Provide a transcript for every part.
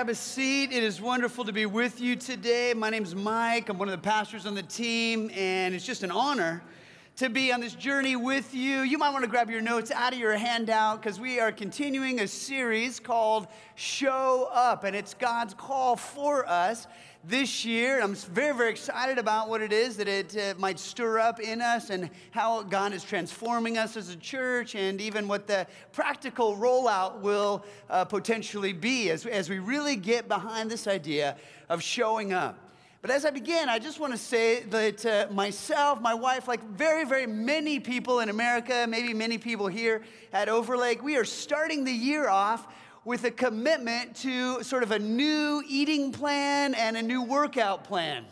grab a seat. It is wonderful to be with you today. My name is Mike. I'm one of the pastors on the team, and it's just an honor to be on this journey with you. You might want to grab your notes out of your handout because we are continuing a series called Show Up, and it's God's call for us this year. I'm very, very excited about what it is that it uh, might stir up in us and how God is transforming us as a church, and even what the practical rollout will uh, potentially be as, as we really get behind this idea of showing up. But as I begin, I just want to say that uh, myself, my wife, like very, very many people in America, maybe many people here at Overlake, we are starting the year off with a commitment to sort of a new eating plan and a new workout plan.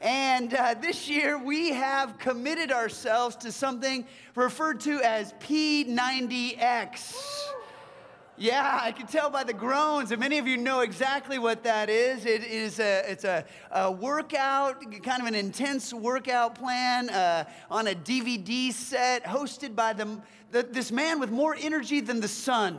And uh, this year we have committed ourselves to something referred to as P90X. Yeah, I can tell by the groans, and many of you know exactly what that is. It is a, it's a, a workout, kind of an intense workout plan uh, on a DVD set hosted by the, the, this man with more energy than the sun.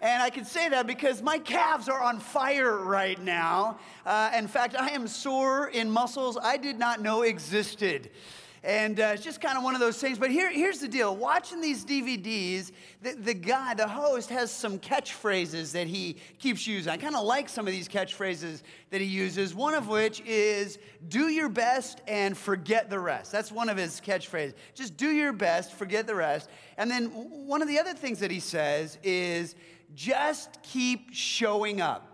And I can say that because my calves are on fire right now. Uh, in fact, I am sore in muscles I did not know existed. And uh, it's just kind of one of those things. But here, here's the deal watching these DVDs, the, the guy, the host, has some catchphrases that he keeps using. I kind of like some of these catchphrases that he uses, one of which is do your best and forget the rest. That's one of his catchphrases. Just do your best, forget the rest. And then one of the other things that he says is, just keep showing up.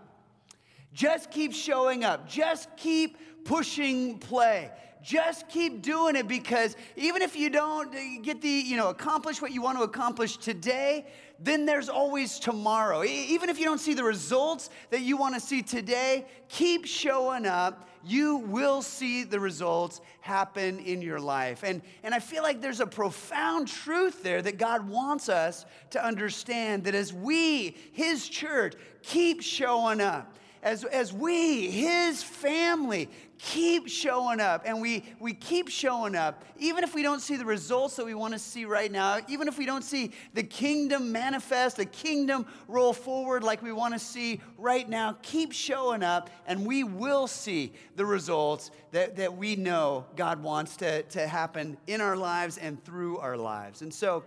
Just keep showing up. Just keep pushing play. Just keep doing it because even if you don't get the, you know, accomplish what you want to accomplish today, then there's always tomorrow. Even if you don't see the results that you want to see today, keep showing up. You will see the results happen in your life. And, and I feel like there's a profound truth there that God wants us to understand that as we, His church, keep showing up, as, as we, his family, keep showing up and we, we keep showing up, even if we don't see the results that we want to see right now, even if we don't see the kingdom manifest, the kingdom roll forward like we want to see right now, keep showing up and we will see the results that, that we know God wants to, to happen in our lives and through our lives. And so,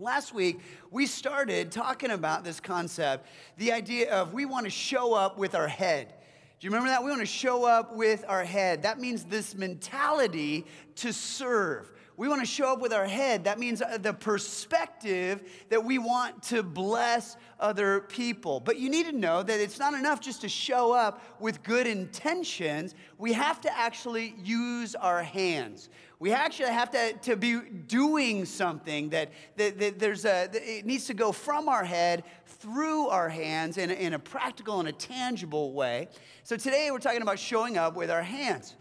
Last week, we started talking about this concept the idea of we want to show up with our head. Do you remember that? We want to show up with our head. That means this mentality to serve. We want to show up with our head. That means uh, the perspective that we want to bless other people. But you need to know that it's not enough just to show up with good intentions. We have to actually use our hands. We actually have to, to be doing something that, that, that there's a, it needs to go from our head through our hands in a, in a practical and a tangible way. So today we're talking about showing up with our hands.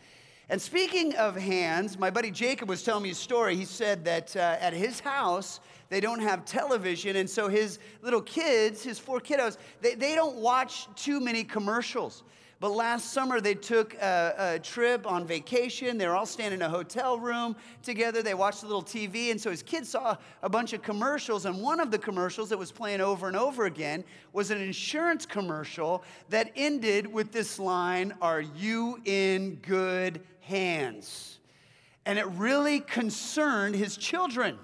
And speaking of hands, my buddy Jacob was telling me a story. He said that uh, at his house, they don't have television, and so his little kids, his four kiddos, they, they don't watch too many commercials. But last summer, they took a, a, trip on vacation. They were all staying in a hotel room together. They watched a little TV. And so his kids saw a bunch of commercials. And one of the commercials that was playing over and over again was an insurance commercial that ended with this line Are you in good hands? And it really concerned his children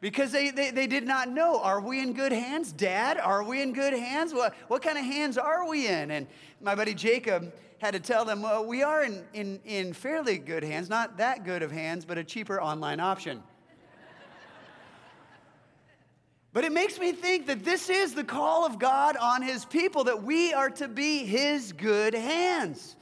because they, they, they, did not know are we in good hands dad? Are we in good hands? What, what kind of hands are we in? And my buddy jacob had to tell them well we are in, in, in fairly good hands not that good of hands but a cheaper online option. But it makes me think that this is the call of god on his people that we are to be his good hands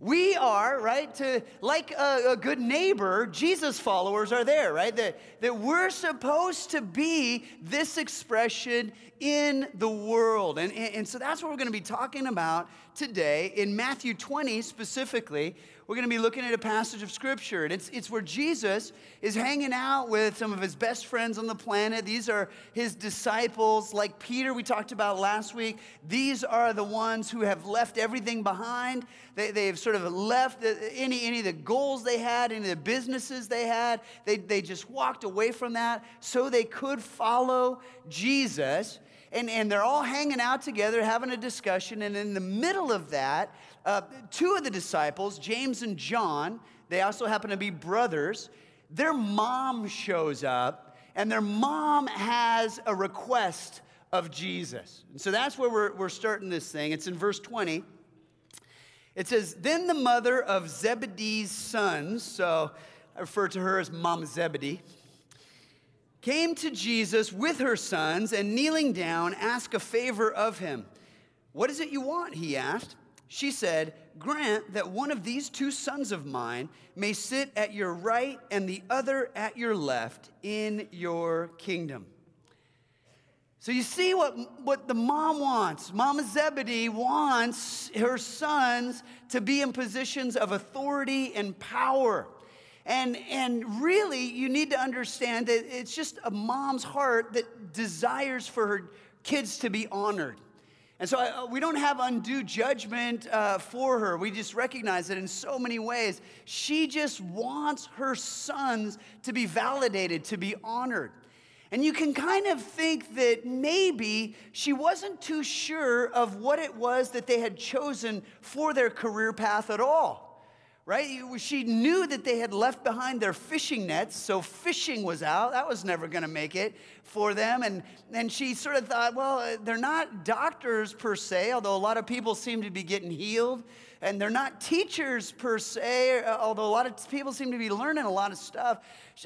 we are, right, to like a, a, good neighbor, Jesus followers are there, right? That, that we're supposed to be this expression in the world. And, and, and so that's what we're going to be talking about today. In Matthew 20 specifically, we're going to be looking at a passage of scripture. And it's, it's where Jesus is hanging out with some of his best friends on the planet. These are his disciples, like Peter, we talked about last week. These are the ones who have left everything behind. They, they've sort of left any, any of the goals they had, any of the businesses they had. They, they just walked away from that so they could follow Jesus. And, and they're all hanging out together, having a discussion. And in the middle of that, uh, two of the disciples, James and John, they also happen to be brothers, their mom shows up, and their mom has a request of Jesus. And so that's where we're, we're starting this thing. It's in verse 20. It says, Then the mother of Zebedee's sons, so I refer to her as Mom Zebedee, came to Jesus with her sons and kneeling down, asked a favor of him. What is it you want? He asked. She said, Grant that one of these two sons of mine may sit at your right and the other at your left in your kingdom. So you see what, what the mom wants. Mama Zebedee wants her sons to be in positions of authority and power. And, and really, you need to understand that it's just a mom's heart that desires for her kids to be honored. And so uh, we don't have undue judgment uh, for her. We just recognize that in so many ways, she just wants her sons to be validated, to be honored. And you can kind of think that maybe she wasn't too sure of what it was that they had chosen for their career path at all right? She knew that they had left behind their fishing nets, so fishing was out. That was never going to make it for them. And, and she sort of thought, well, uh, they're not doctors per se, although a lot of people seem to be getting healed. And they're not teachers per se, uh, although a lot of people seem to be learning a lot of stuff.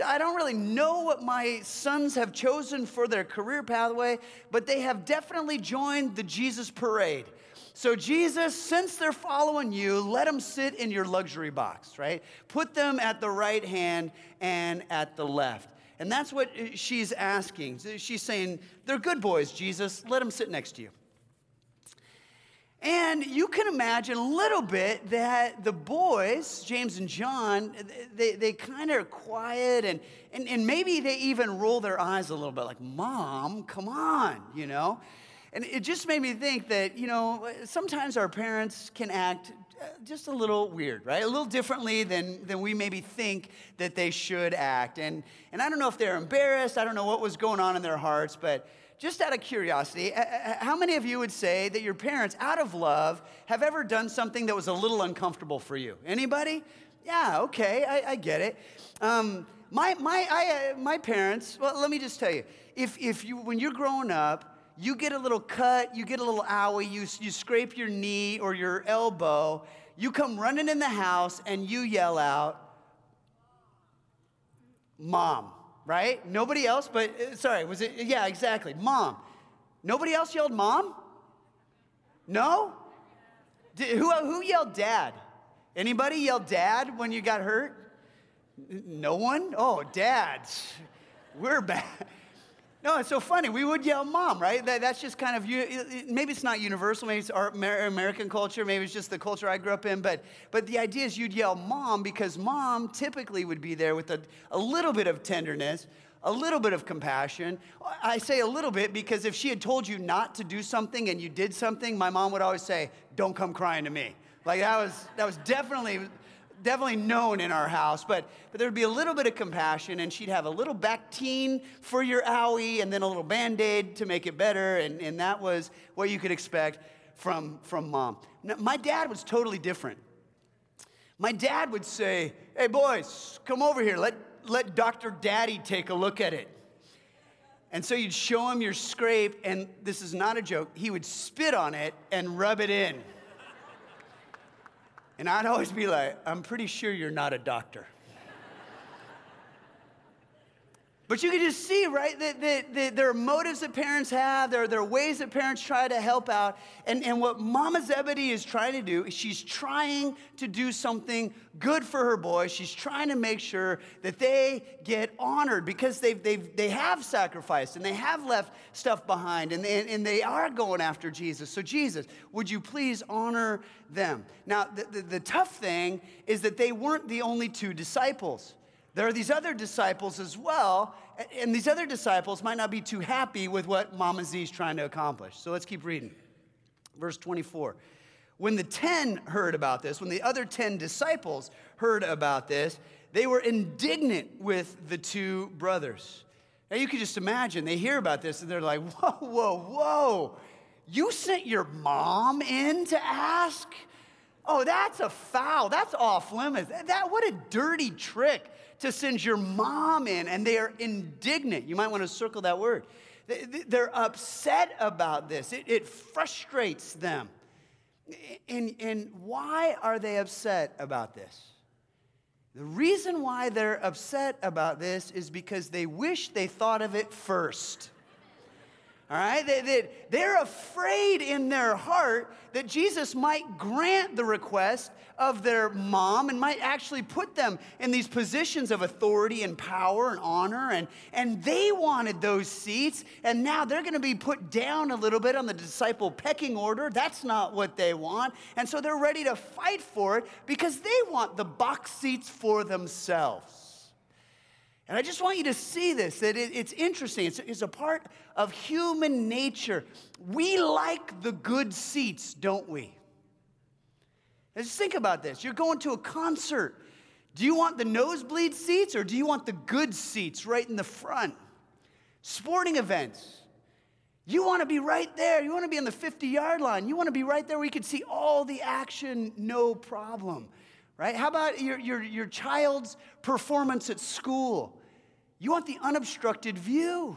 I don't really know what my sons have chosen for their career pathway, but they have definitely joined the Jesus parade. So, Jesus, since they're following you, let them sit in your luxury box, right? Put them at the right hand and at the left. And that's what uh, she's asking. She's saying, They're good boys, Jesus. Let them sit next to you. And you can imagine a little bit that the boys, James and John, they, they kind of are quiet and, and, and maybe they even roll their eyes a little bit like, Mom, come on, you know? And it just made me think that, you know, sometimes our parents can act uh, just a little weird, right? A little differently than, than we maybe think that they should act. And, and I don't know if they're embarrassed, I don't know what was going on in their hearts, but just out of curiosity, how many of you would say that your parents, out of love, have ever done something that was a little uncomfortable for you? Anybody? Yeah, okay, I, I get it. Um, my, my, I, uh, my parents, well, let me just tell you, if, if you, when you're growing up, you get a little cut, you get a little owie, you, you scrape your knee or your elbow, you come running in the house and you yell out, Mom, right? Nobody else, but uh, sorry, was it? Yeah, exactly. Mom. Nobody else yelled mom? No? Did, who, who yelled dad? Anybody yelled dad when you got hurt? No one? Oh, dads. We're bad. No, it's so funny. We would yell mom, right? That, that's just kind of, maybe it's not universal. Maybe it's our American culture. Maybe it's just the culture I grew up in. But, but the idea is you'd yell mom because mom typically would be there with a, a little bit of tenderness, a little bit of compassion. I say a little bit because if she had told you not to do something and you did something, my mom would always say, don't come crying to me. Like that was, that was definitely definitely known in our house, but, but there would be a little bit of compassion, and she'd have a little Bactine for your owie and then a little band aid to make it better, and, and that was what you could expect from, from mom. Now, my dad was totally different. My dad would say, Hey, boys, come over here. Let, let Dr. Daddy take a look at it. And so you'd show him your scrape, and this is not a joke, he would spit on it and rub it in. And I'd always be like, I'm pretty sure you're not a doctor. But you can just see, right, that, that, that, there are motives that parents have, there, there are ways that parents try to help out. And, and what Mama Zebedee is trying to do is she's trying to do something good for her boys. She's trying to make sure that they get honored because they've, they've, they have sacrificed and they have left stuff behind and they, and they are going after Jesus. So, Jesus, would you please honor them? Now, the, the, the tough thing is that they weren't the only two disciples. There are these other disciples as well, and these other disciples might not be too happy with what Mama Z is trying to accomplish. So let's keep reading. Verse 24. When the 10 heard about this, when the other 10 disciples heard about this, they were indignant with the two brothers. Now you can just imagine, they hear about this and they're like, whoa, whoa, whoa. You sent your mom in to ask? Oh, that's a foul. That's off limits. That, what a dirty trick to send your mom in. And they are indignant. You might want to circle that word. They're upset about this, it, frustrates them. And, and why are they upset about this? The reason why they're upset about this is because they wish they thought of it first. All right? They, they're afraid in their heart that Jesus might grant the request of their mom and might actually put them in these positions of authority and power and honor. And, and they wanted those seats, and now they're going to be put down a little bit on the disciple pecking order. That's not what they want. And so they're ready to fight for it because they want the box seats for themselves. And I just want you to see this that it, it's interesting. It's, it's a part of human nature. We like the good seats, don't we? Let's think about this. You're going to a concert. Do you want the nosebleed seats or do you want the good seats right in the front? Sporting events. You want to be right there. You want to be on the 50 yard line. You want to be right there where you can see all the action, no problem right? How about your, your, your child's performance at school? You want the unobstructed view.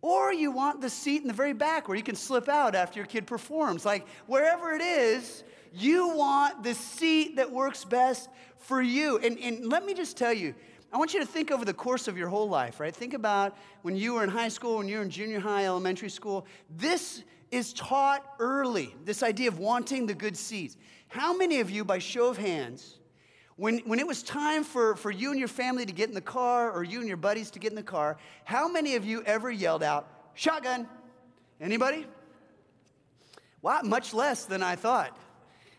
Or you want the seat in the very back where you can slip out after your kid performs. Like wherever it is, you want the seat that works best for you. And, and let me just tell you, I want you to think over the course of your whole life, right? Think about when you were in high school, when you were in junior high, elementary school. This is taught early, this idea of wanting the good seats. How many of you, by show of hands, when, when it was time for, for you and your family to get in the car or you and your buddies to get in the car, how many of you ever yelled out, shotgun? Anybody? Wow, much less than I thought.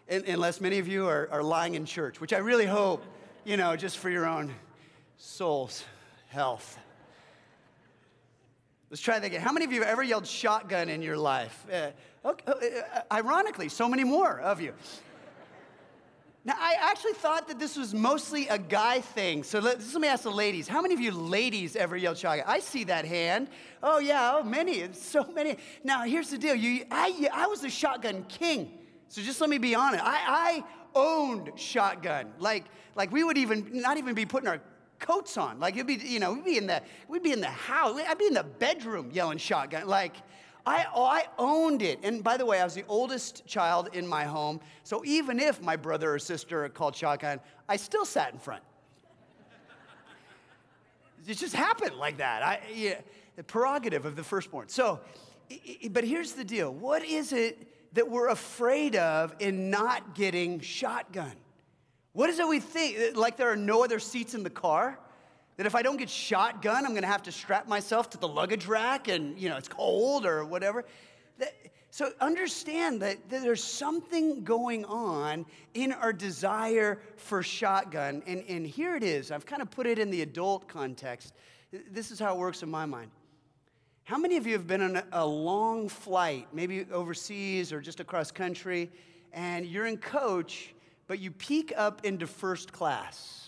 unless many of you are, are lying in church, which I really hope, you know, just for your own soul's health. Let's try that again. How many of you have ever yelled shotgun in your life? Uh, okay, uh, ironically, so many more of you. Now, I actually thought that this was mostly a guy thing. So let, let me ask the ladies. How many of you ladies ever yelled shotgun? I see that hand. Oh, yeah, oh, many. So many. Now, here's the deal. You, I, I was a shotgun king. So just let me be honest. I, I owned shotgun. Like, like we would even not even be putting our coats on. Like it'd be, you know, we'd be in the we'd be in the house. I'd be in the bedroom yelling shotgun. Like I, oh, I owned it. And by the way, I was the oldest child in my home. So even if my brother or sister called shotgun, I still sat in front. it just happened like that. I, yeah, the prerogative of the firstborn. So, but here's the deal what is it that we're afraid of in not getting shotgun? What is it we think? Eh, like there are no other seats in the car? That if I don't get shotgun, I'm to have to strap myself to the luggage rack and, you know, it's cold or whatever. That, so understand that, that, there's something going on in our desire for shotgun. And, and here it is. I've kind of put it in the adult context. This is how it works in my mind. How many of you have been on a long flight, maybe overseas or just across country, and you're in coach, but you peek up into first class?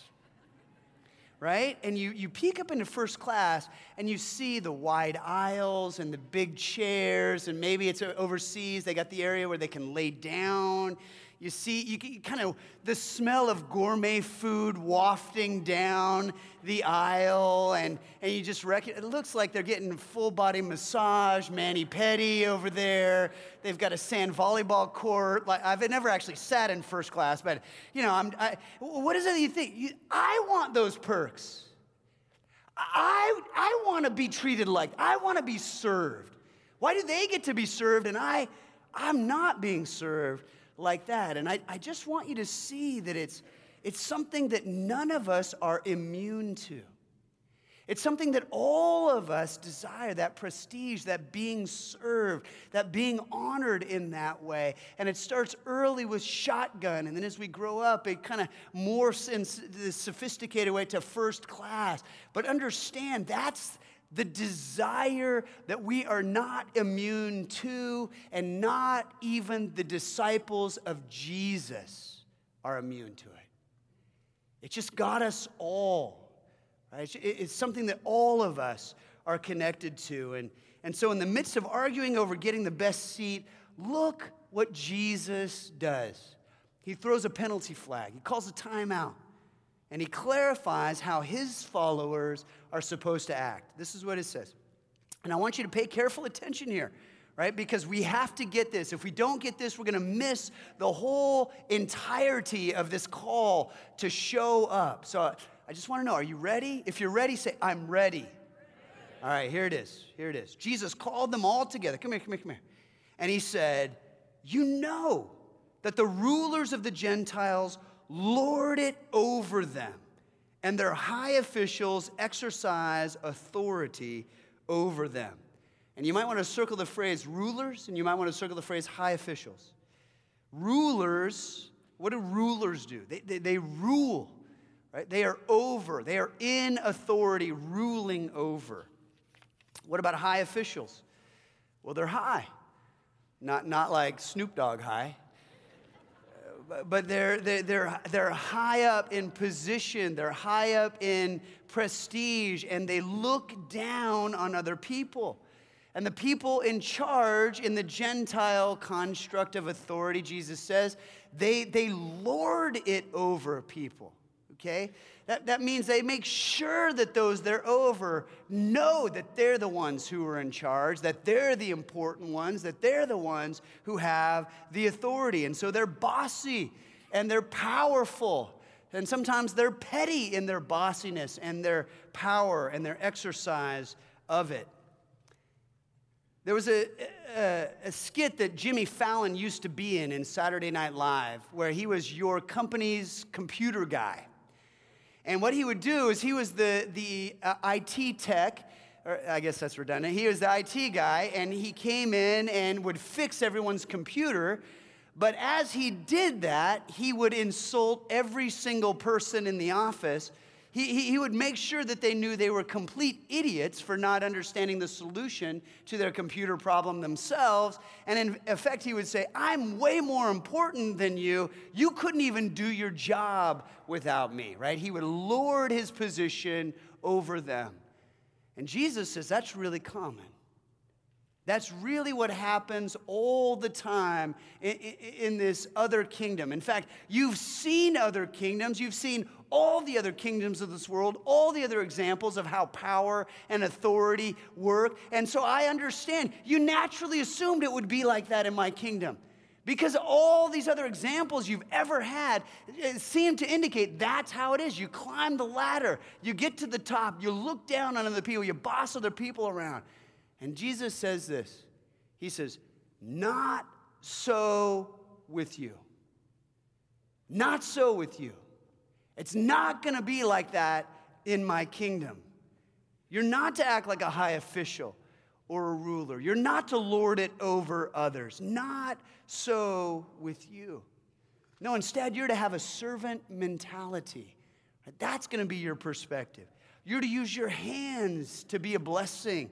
right? And you, you peek up into first class and you see the wide aisles and the big chairs, and maybe it's overseas, they got the area where they can lay down. You see, you, you kind of, the smell of gourmet food wafting down the aisle, and, and you just reckon, it looks like they're getting full body massage, mani pedi over there. They've got a sand volleyball court. Like, I've never actually sat in first class, but, you know, I'm, I, what is it that you think? You, I want those perks. I, I want to be treated like, I want to be served. Why do they get to be served and I, I'm not being served? Like that. And I, I just want you to see that it's, it's something that none of us are immune to. It's something that all of us desire that prestige, that being served, that being honored in that way. And it starts early with shotgun. And then as we grow up, it kind of morphs in this sophisticated way to first class. But understand that's the desire that we are not immune to, and not even the disciples of Jesus are immune to it. It just got us all. Right? It's something that all of us are connected to. And, and so, in the midst of arguing over getting the best seat, look what Jesus does. He throws a penalty flag, he calls a timeout, and he clarifies how his followers are supposed to act. This is what it says. And I want you to pay careful attention here right? Because we have to get this. If we don't get this, we're going to miss the whole entirety of this call to show up. So I just want to know are you ready? If you're ready, say, I'm ready. All right, here it is. Here it is. Jesus called them all together. Come here, come here, come here. And he said, You know that the rulers of the Gentiles lord it over them, and their high officials exercise authority over them. And you might want to circle the phrase rulers, and you might want to circle the phrase high officials. Rulers, what do rulers do? They, they, they rule, right? They are over, they are in authority, ruling over. What about high officials? Well, they're high. Not, not like Snoop Dogg high, but they're, they're, they're, high up in position, they're high up in prestige, and they look down on other people. And the people in charge in the Gentile construct of authority, Jesus says, they, they lord it over people. Okay? That, that means they make sure that those they're over know that they're the ones who are in charge, that they're the important ones, that they're the ones who have the authority. And so they're bossy and they're powerful. And sometimes they're petty in their bossiness and their power and their exercise of it. There was a, a, a, skit that Jimmy Fallon used to be in in Saturday Night Live where he was your company's computer guy. And what he would do is he was the, the uh, IT tech, or I guess that's redundant. He was the IT guy, and he came in and would fix everyone's computer. But as he did that, he would insult every single person in the office he, he, would make sure that they knew they were complete idiots for not understanding the solution to their computer problem themselves. And in effect, he would say, I'm way more important than you. You couldn't even do your job without me, right? He would lord his position over them. And Jesus says that's really common. That's really what happens all the time in, in, in, this other kingdom. In fact, you've seen other kingdoms, you've seen all the other kingdoms of this world, all the other examples of how power and authority work. And so I understand. You naturally assumed it would be like that in my kingdom. Because all these other examples you've ever had seem to indicate that's how it is. You climb the ladder, you get to the top, you look down on other people, you boss other people around. And Jesus says this He says, Not so with you. Not so with you. It's not going to be like that in my kingdom. You're not to act like a high official or a ruler. You're not to lord it over others. Not so with you. No, instead, you're to have a servant mentality. That's going to be your perspective. You're to use your hands to be a blessing.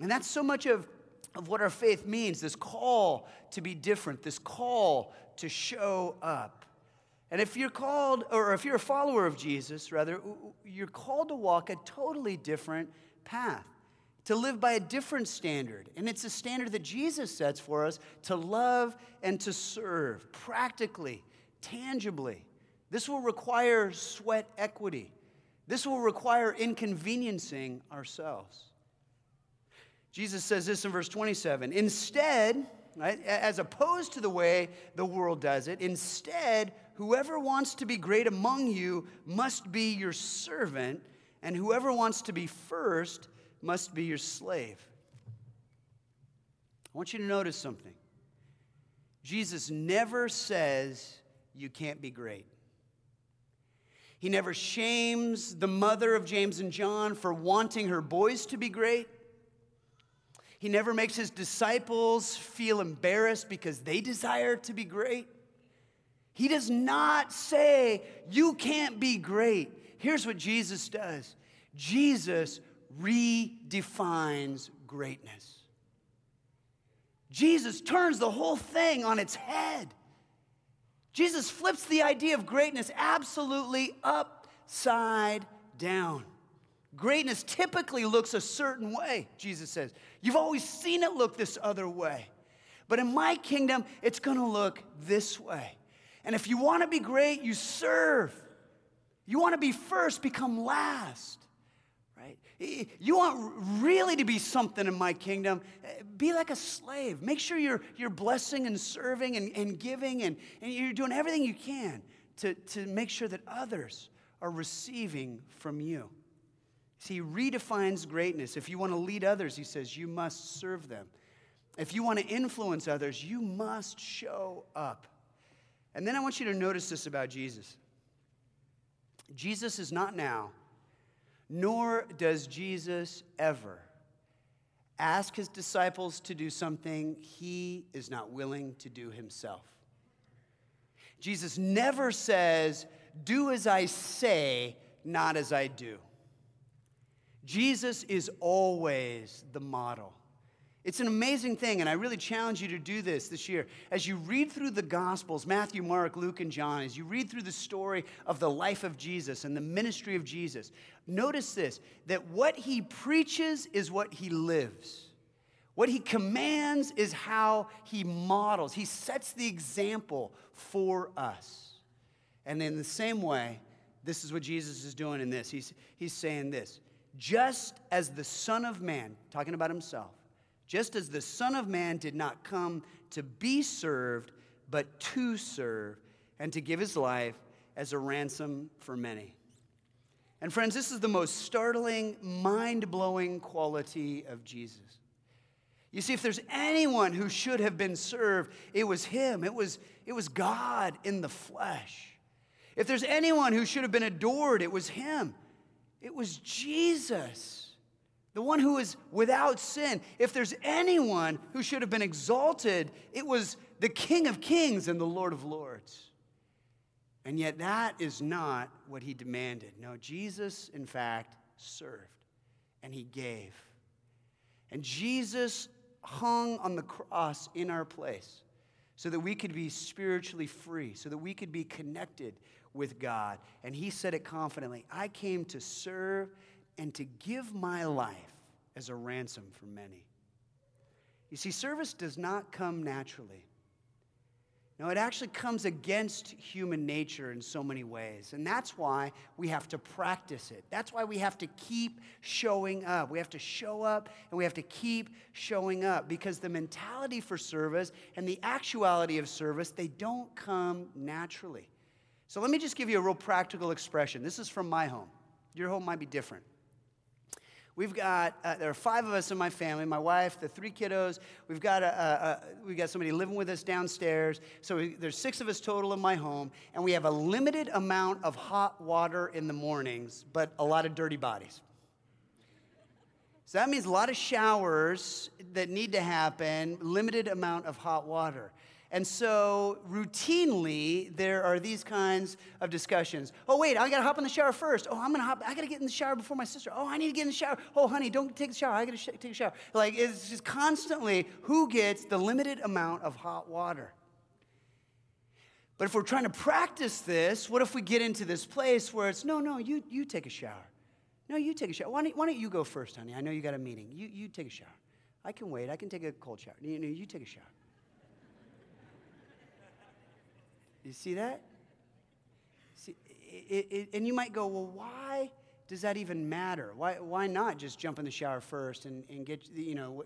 And that's so much of, of what our faith means this call to be different, this call to show up. And if you're called, or if you're a follower of Jesus, rather, you're called to walk a totally different path, to live by a different standard. And it's a standard that Jesus sets for us to love and to serve practically, tangibly. This will require sweat equity. This will require inconveniencing ourselves. Jesus says this in verse 27 Instead, right, as opposed to the way the world does it, instead, whoever wants to be great among you must be your servant, and whoever wants to be first must be your slave. I want you to notice something. Jesus never says you can't be great. He never shames the mother of James and John for wanting her boys to be great. He never makes his disciples feel embarrassed because they desire to be great. He does not say, You can't be great. Here's what Jesus does Jesus redefines greatness. Jesus turns the whole thing on its head. Jesus flips the idea of greatness absolutely upside down. Greatness typically looks a certain way, Jesus says. You've always seen it look this other way. But in my kingdom, it's gonna look this way. And if you wanna be great, you serve. You wanna be first, become last, right? You want really to be something in my kingdom, eh, be like a slave. Make sure you're, you're blessing and serving and, and giving, and, and you're doing everything you can to, to make sure that others are receiving from you. See, he redefines greatness. If you want to lead others, he says, you must serve them. If you want to influence others, you must show up. And then I want you to notice this about Jesus Jesus is not now, nor does Jesus ever ask his disciples to do something he is not willing to do himself. Jesus never says, Do as I say, not as I do. Jesus is always the model. It's an amazing thing, and I really challenge you to do this this year. As you read through the Gospels Matthew, Mark, Luke, and John as you read through the story of the life of Jesus and the ministry of Jesus, notice this that what he preaches is what he lives. What he commands is how he models. He sets the example for us. And in the same way, this is what Jesus is doing in this. He's, he's saying this just as the Son of Man, talking about himself, just as the Son of Man did not come to be served, but to serve, and to give his life as a ransom for many. And friends, this is the most startling, mind blowing quality of Jesus. You see, if there's anyone who should have been served, it was him. It was, it was God in the flesh. If there's anyone who should have been adored, it was him. It was Jesus, the one who is without sin. If there's anyone who should have been exalted, it was the King of Kings and the Lord of Lords. And yet, that is not what he demanded. No, Jesus, in fact, served and he gave. And Jesus hung on the cross in our place so that we could be spiritually free, so that we could be connected with God. And he said it confidently I came to serve and to give my life as a ransom for many. You see, service does not come naturally. No, it actually comes against human nature in so many ways. And that's why we have to practice it. That's why we have to keep showing up. We have to show up and we have to keep showing up because the mentality for service and the actuality of service, they don't come naturally. So let me just give you a real practical expression. This is from my home. Your home might be different. We've got, uh, there are five of us in my family my wife, the three kiddos. We've got, a, a, a we've got somebody living with us downstairs. So we, there's six of us total in my home, and we have a limited amount of hot water in the mornings, but a lot of dirty bodies. So that means a lot of showers that need to happen, limited amount of hot water. And so, routinely, there are these kinds of discussions. Oh, wait, I gotta hop in the shower first. Oh, I'm gonna hop, I gotta get in the shower before my sister. Oh, I need to get in the shower. Oh, honey, don't take the shower. I gotta sh- take a shower. Like, it's just constantly who gets the limited amount of hot water. But if we're trying to practice this, what if we get into this place where it's, no, no, you, you take a shower. No, you take a shower. Why don't, why don't you go first, honey? I know you got a meeting. You, you take a shower. I can wait. I can take a cold shower. You, you take a shower. You see that? See, it, it, and you might go, well, why does that even matter? Why, why not just jump in the shower first and, and get, you know,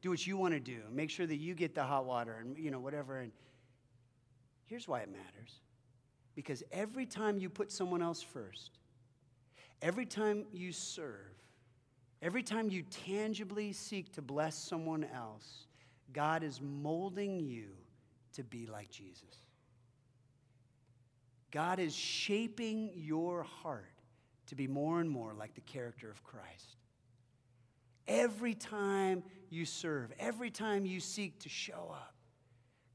do what you want to do? Make sure that you get the hot water and, you know, whatever. And here's why it matters. Because every time you put someone else first, every time you serve, every time you tangibly seek to bless someone else, God is molding you to be like Jesus. God is shaping your heart to be more and more like the character of Christ. Every time you serve, every time you seek to show up,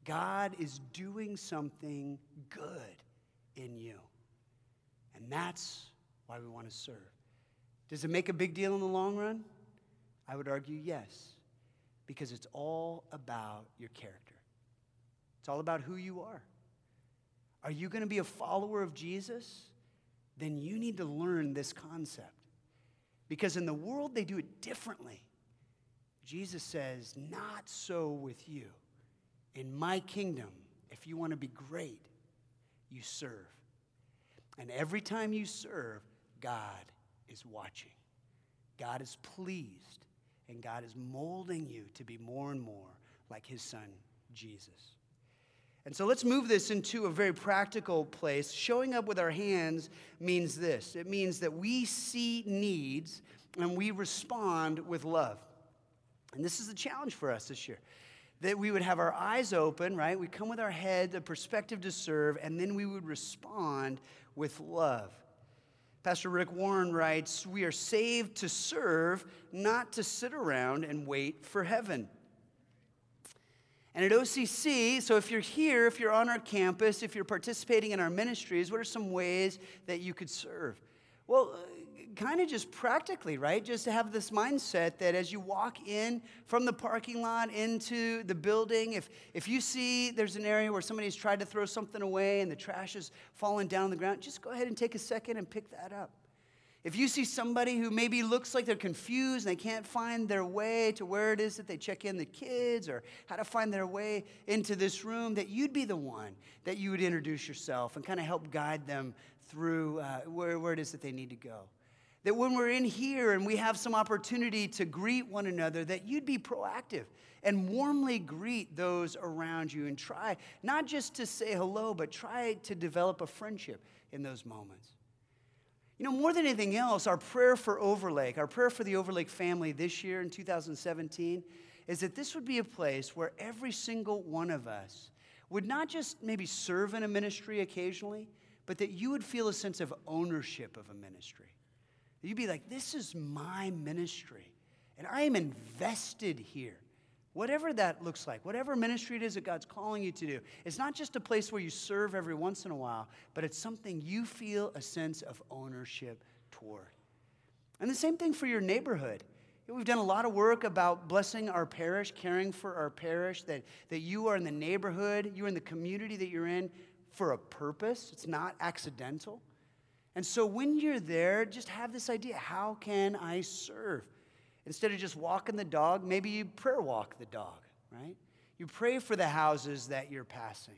God is doing something good in you. And that's why we want to serve. Does it make a big deal in the long run? I would argue yes, because it's all about your character. It's all about who you are. Are you going to be a follower of Jesus? Then you need to learn this concept Because in the world, they do it differently. Jesus says, Not so with you. In my kingdom, if you want to be great, you serve. And every time you serve, God is watching. God is pleased, and God is molding you to be more and more like his son, Jesus. And so let's move this into a very practical place. Showing up with our hands means this it means that we see needs and we respond with love. And this is the challenge for us this year that we would have our eyes open, right? We come with our head, the perspective to serve, and then we would respond with love. Pastor Rick Warren writes, We are saved to serve, not to sit around and wait for heaven. And at OCC, so if you're here, if you're on our campus, if you're participating in our ministries, what are some ways that you could serve? Well, kind of just practically, right? Just to have this mindset that as you walk in from the parking lot into the building, if, if you see there's an area where somebody's tried to throw something away and the trash is falling down on the ground, just go ahead and take a second and pick that up. If you see somebody who maybe looks like they're confused and they can't find their way to where it is that they check in the kids or how to find their way into this room, that you'd be the one that you would introduce yourself and kind of help guide them through uh, where, where it is that they need to go. That when we're in here and we have some opportunity to greet one another, that you'd be proactive and warmly greet those around you and try not just to say hello, but try to develop a friendship in those moments. You know, more than anything else, our prayer for Overlake, our prayer for the Overlake family this year in 2017, is that this would be a place where every single one of us would not just maybe serve in a ministry occasionally, but that you would feel a sense of ownership of a ministry. You'd be like, this is my ministry, and I am invested here. Whatever that looks like, whatever ministry it is that God's calling you to do, it's not just a place where you serve every once in a while, but it's something you feel a sense of ownership toward. And the same thing for your neighborhood. We've done a lot of work about blessing our parish, caring for our parish, that, that you are in the neighborhood, you're in the community that you're in for a purpose. It's not accidental. And so when you're there, just have this idea how can I serve? Instead of just walking the dog, maybe you prayer walk the dog, right? You pray for the houses that you're passing.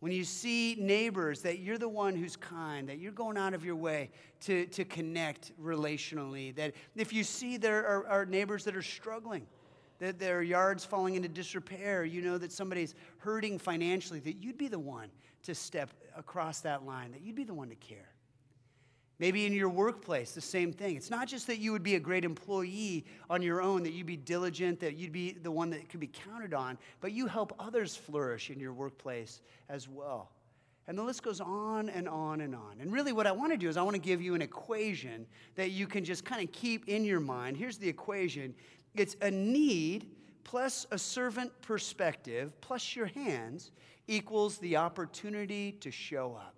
When you see neighbors, that you're the one who's kind, that you're going out of your way to, to connect relationally. That if you see there are, are neighbors that are struggling, that their yards falling into disrepair, you know that somebody's hurting financially, that you'd be the one to step across that line, that you'd be the one to care. Maybe in your workplace, the same thing. It's not just that you would be a great employee on your own, that you'd be diligent, that you'd be the one that could be counted on, but you help others flourish in your workplace as well. And the list goes on and on and on. And really, what I want to do is I want to give you an equation that you can just kind of keep in your mind. Here's the equation it's a need plus a servant perspective plus your hands equals the opportunity to show up.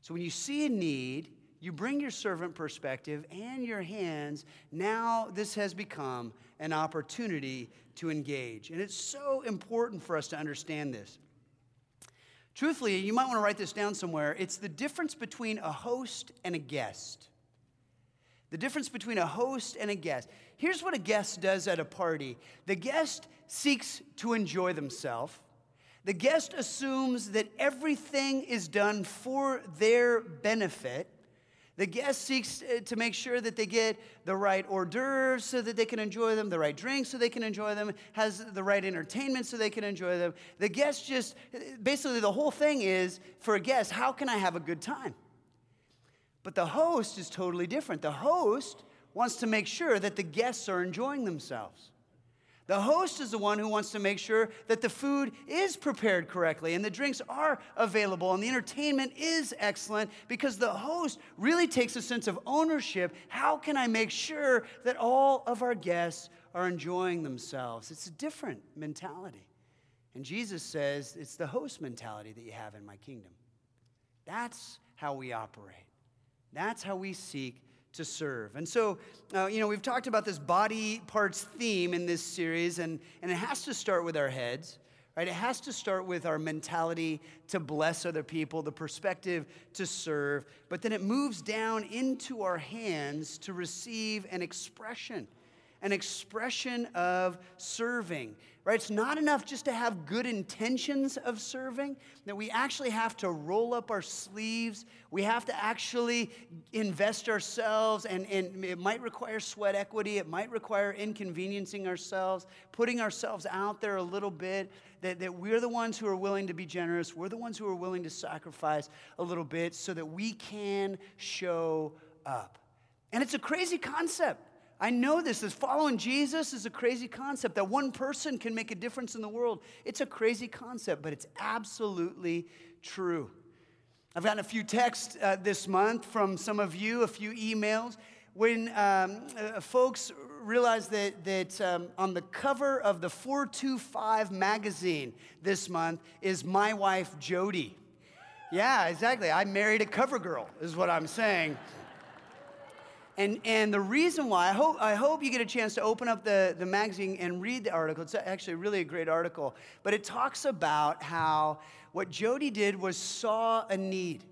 So when you see a need, you bring your servant perspective and your hands. Now, this has become an opportunity to engage. And it's so important for us to understand this. Truthfully, you might want to write this down somewhere. It's the difference between a host and a guest. The difference between a host and a guest. Here's what a guest does at a party the guest seeks to enjoy themselves. The guest assumes that everything is done for their benefit. The guest seeks uh, to make sure that they get the right hors d'oeuvres so that they can enjoy them, the right drinks so they can enjoy them, has the right entertainment so they can enjoy them. The guest just, basically, the whole thing is for a guest, how can I have a good time? But the host is totally different. The host wants to make sure that the guests are enjoying themselves. The host is the one who wants to make sure that the food is prepared correctly and the drinks are available and the entertainment is excellent because the host really takes a sense of ownership. How can I make sure that all of our guests are enjoying themselves? It's a different mentality. And Jesus says it's the host mentality that you have in my kingdom. That's how we operate, that's how we seek to serve. And so, uh, you know, we've talked about this body parts theme in this series, and, and it has to start with our heads, right? It has to start with our mentality to bless other people, the perspective to serve, but then it moves down into our hands to receive an expression an expression of serving, right? It's not enough just to have good intentions of serving, that we actually have to roll up our sleeves. We have to actually invest ourselves, and, and it might require sweat equity, it might require inconveniencing ourselves, putting ourselves out there a little bit. That, that we're the ones who are willing to be generous, we're the ones who are willing to sacrifice a little bit so that we can show up. And it's a crazy concept. I know this is following Jesus is a crazy concept that one person can make a difference in the world. It's a crazy concept, but it's absolutely true. I've gotten a few texts uh, this month from some of you, a few emails, when um, uh, folks realized that, that um, on the cover of the 425 magazine this month is my wife, Jody. Yeah, exactly. I married a cover girl, is what I'm saying. And, and the reason why, I hope, I hope you get a chance to open up the, the magazine and read the article. It's actually really a great article. But it talks about how what Jody did was saw a need.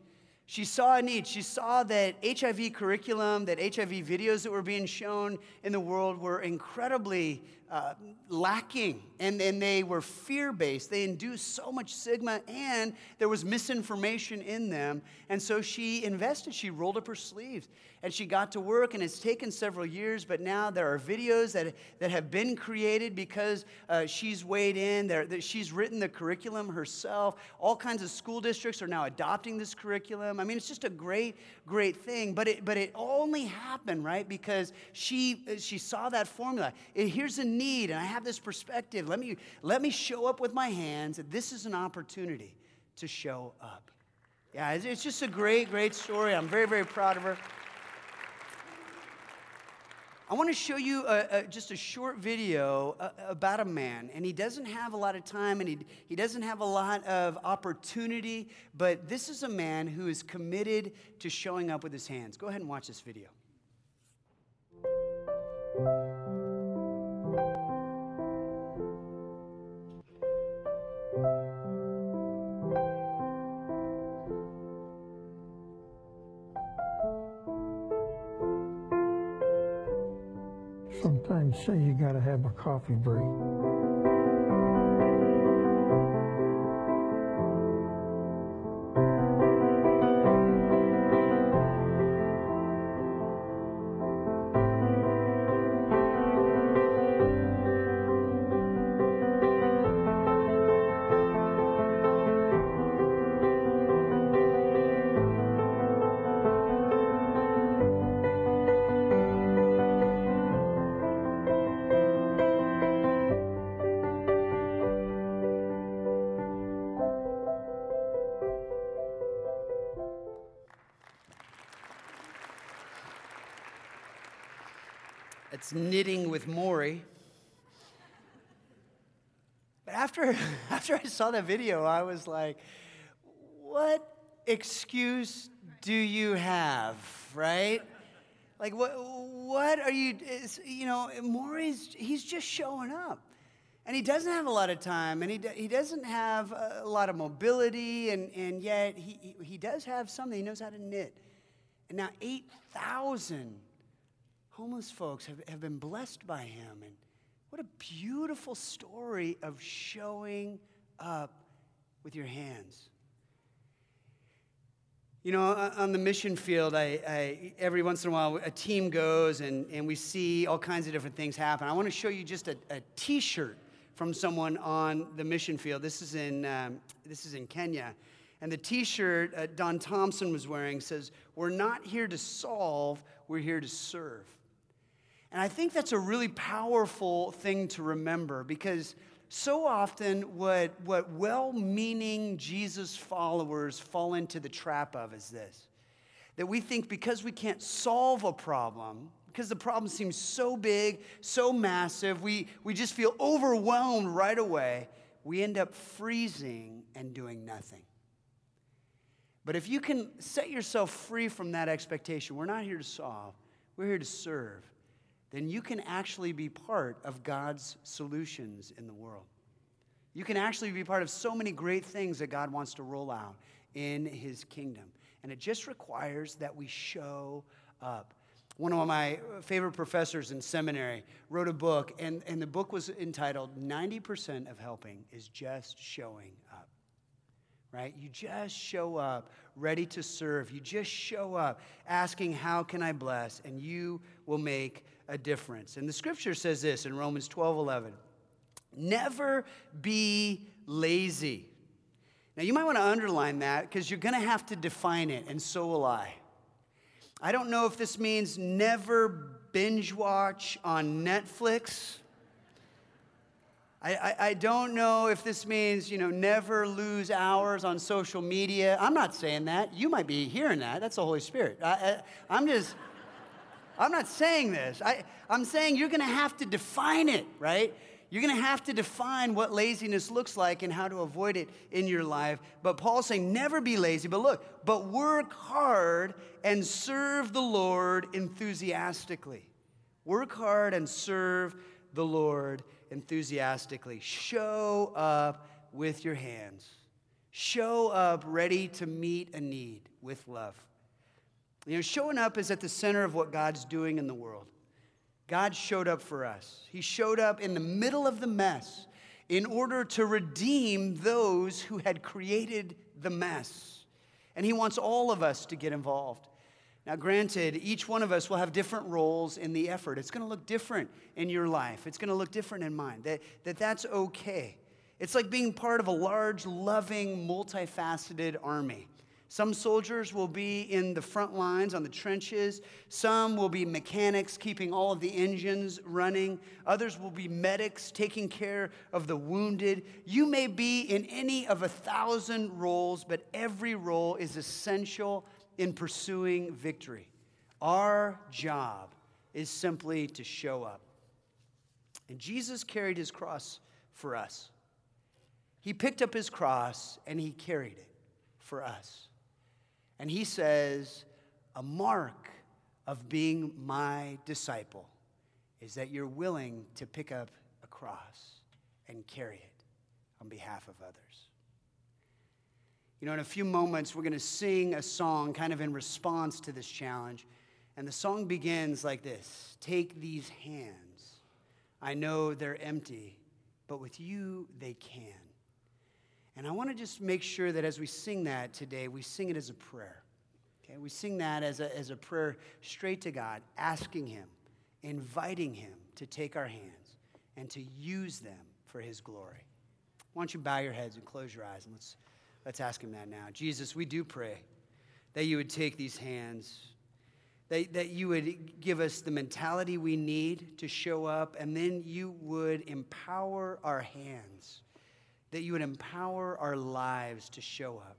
She saw a need. She saw that HIV curriculum, that HIV videos that were being shown in the world were incredibly uh, lacking and, and they were fear based. They induced so much stigma and there was misinformation in them. And so she invested, she rolled up her sleeves and she got to work. And it's taken several years, but now there are videos that, that have been created because uh, she's weighed in. There, that she's written the curriculum herself. All kinds of school districts are now adopting this curriculum. I mean, it's just a great, great thing. But it, but it only happened, right? Because she, uh, she saw that formula. Eh, here's a need, and I have this perspective. Let me, let me show up with my hands. This is an opportunity to show up. Yeah, it's just a great, great story. I'm very, very proud of her. I want to show you a, a, just a short video uh, about a man, and he doesn't have a lot of time and he, he doesn't have a lot of opportunity, but this is a man who is committed to showing up with his hands. Go ahead and watch this video. Say you got to have a coffee break. Knitting with Maury. But after, after I saw that video, I was like, what excuse do you have, right? Like, what, what are you, you know, Maury's, he's just showing up. And he doesn't have a lot of time, and he, he doesn't have a lot of mobility, and, and yet he, he does have something. He knows how to knit. And now 8,000 homeless folks have, have been blessed by him. And what a beautiful story of showing up with your hands. You know, on the mission field, I, I, every once in a while, a team goes and, and we see all kinds of different things happen. I want to show you just a t-shirt from someone on the mission field. This is in, um, this is in Kenya. And the t shirt uh, Don Thompson was wearing says, We're not here to solve, we're here to serve. And I think that's a really powerful thing to remember because so often what, what well meaning Jesus followers fall into the trap of is this that we think because we can't solve a problem, because the problem seems so big, so massive, we, we just feel overwhelmed right away, we end up freezing and doing nothing. But if you can set yourself free from that expectation, we're not here to solve, we're here to serve then you can actually be part of God's solutions in the world. You can actually be part of so many great things that God wants to roll out in his kingdom. And it just requires that we show up. One of my favorite professors in seminary wrote a book, and, and the book was entitled 90% of Helping is Just Showing Up. Right? You just show up ready to serve. You just show up asking, How can I bless? And you will make a difference. And the scripture says this in Romans 12 11 Never be lazy. Now, you might want to underline that because you're going to have to define it, and so will I. I don't know if this means never binge watch on Netflix. I, I, I, don't know if this means, you know, never lose hours on social media. I'm not saying that. You might be hearing that. That's the Holy Spirit. I, I, am just, I'm not saying this. I, I'm saying you're going to have to define it, right? You're going to have to define what laziness looks like and how to avoid it in your life. But Paul's saying, never be lazy. But look, but work hard and serve the Lord enthusiastically. Work hard and serve the Lord enthusiastically. Show up with your hands. Show up ready to meet a need with love. You know, showing up is at the center of what God's doing in the world. God showed up for us. He showed up in the middle of the mess in order to redeem those who had created the mess. And He wants all of us to get involved. Now, granted, each one of us will have different roles in the effort. It's going to look different in your life, it's going to look different in mine. That, that that's okay. It's like being part of a large, loving, multifaceted army. Some soldiers will be in the front lines on the trenches. Some will be mechanics keeping all of the engines running. Others will be medics taking care of the wounded. You may be in any of a thousand roles, but every role is essential in pursuing victory. Our job is simply to show up. And Jesus carried his cross for us. He picked up his cross and he carried it for us. And he says, A mark of being my disciple is that you're willing to pick up a cross and carry it on behalf of others. You know, in a few moments, we're going to sing a song kind of in response to this challenge. And the song begins like this Take these hands. I know they're empty, but with you they can. And I want to just make sure that as we sing that today, we sing it as a prayer. Okay? We sing that as a, as a prayer straight to God, asking Him, inviting Him to take our hands and to use them for His glory. Why don't you bow your heads and close your eyes and let's, let's ask Him that now. Jesus, we do pray that you would take these hands, that, that you would give us the mentality we need to show up, and then you would empower our hands that you would empower our lives to show up.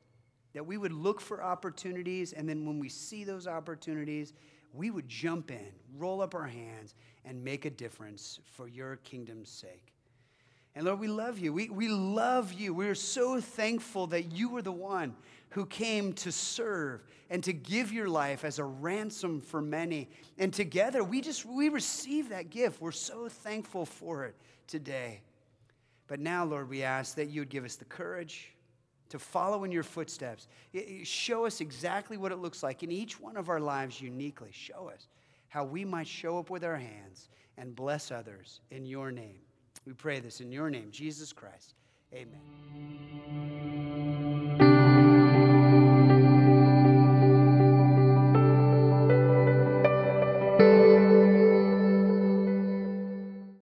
That we would look for opportunities, and then when we see those opportunities, we would jump in, roll up our hands, and make a difference for your kingdom's sake. And Lord, we love you. We, we love you. We are so thankful that you were the one who came to serve and to give your life as a ransom for many. And together, we just, we receive that gift. We're so thankful for it today. But now, Lord, we ask that you would give us the courage to follow in your footsteps. Show us exactly what it looks like in each one of our lives uniquely. Show us how we might show up with our hands and bless others in your name. We pray this in your name, Jesus Christ. Amen.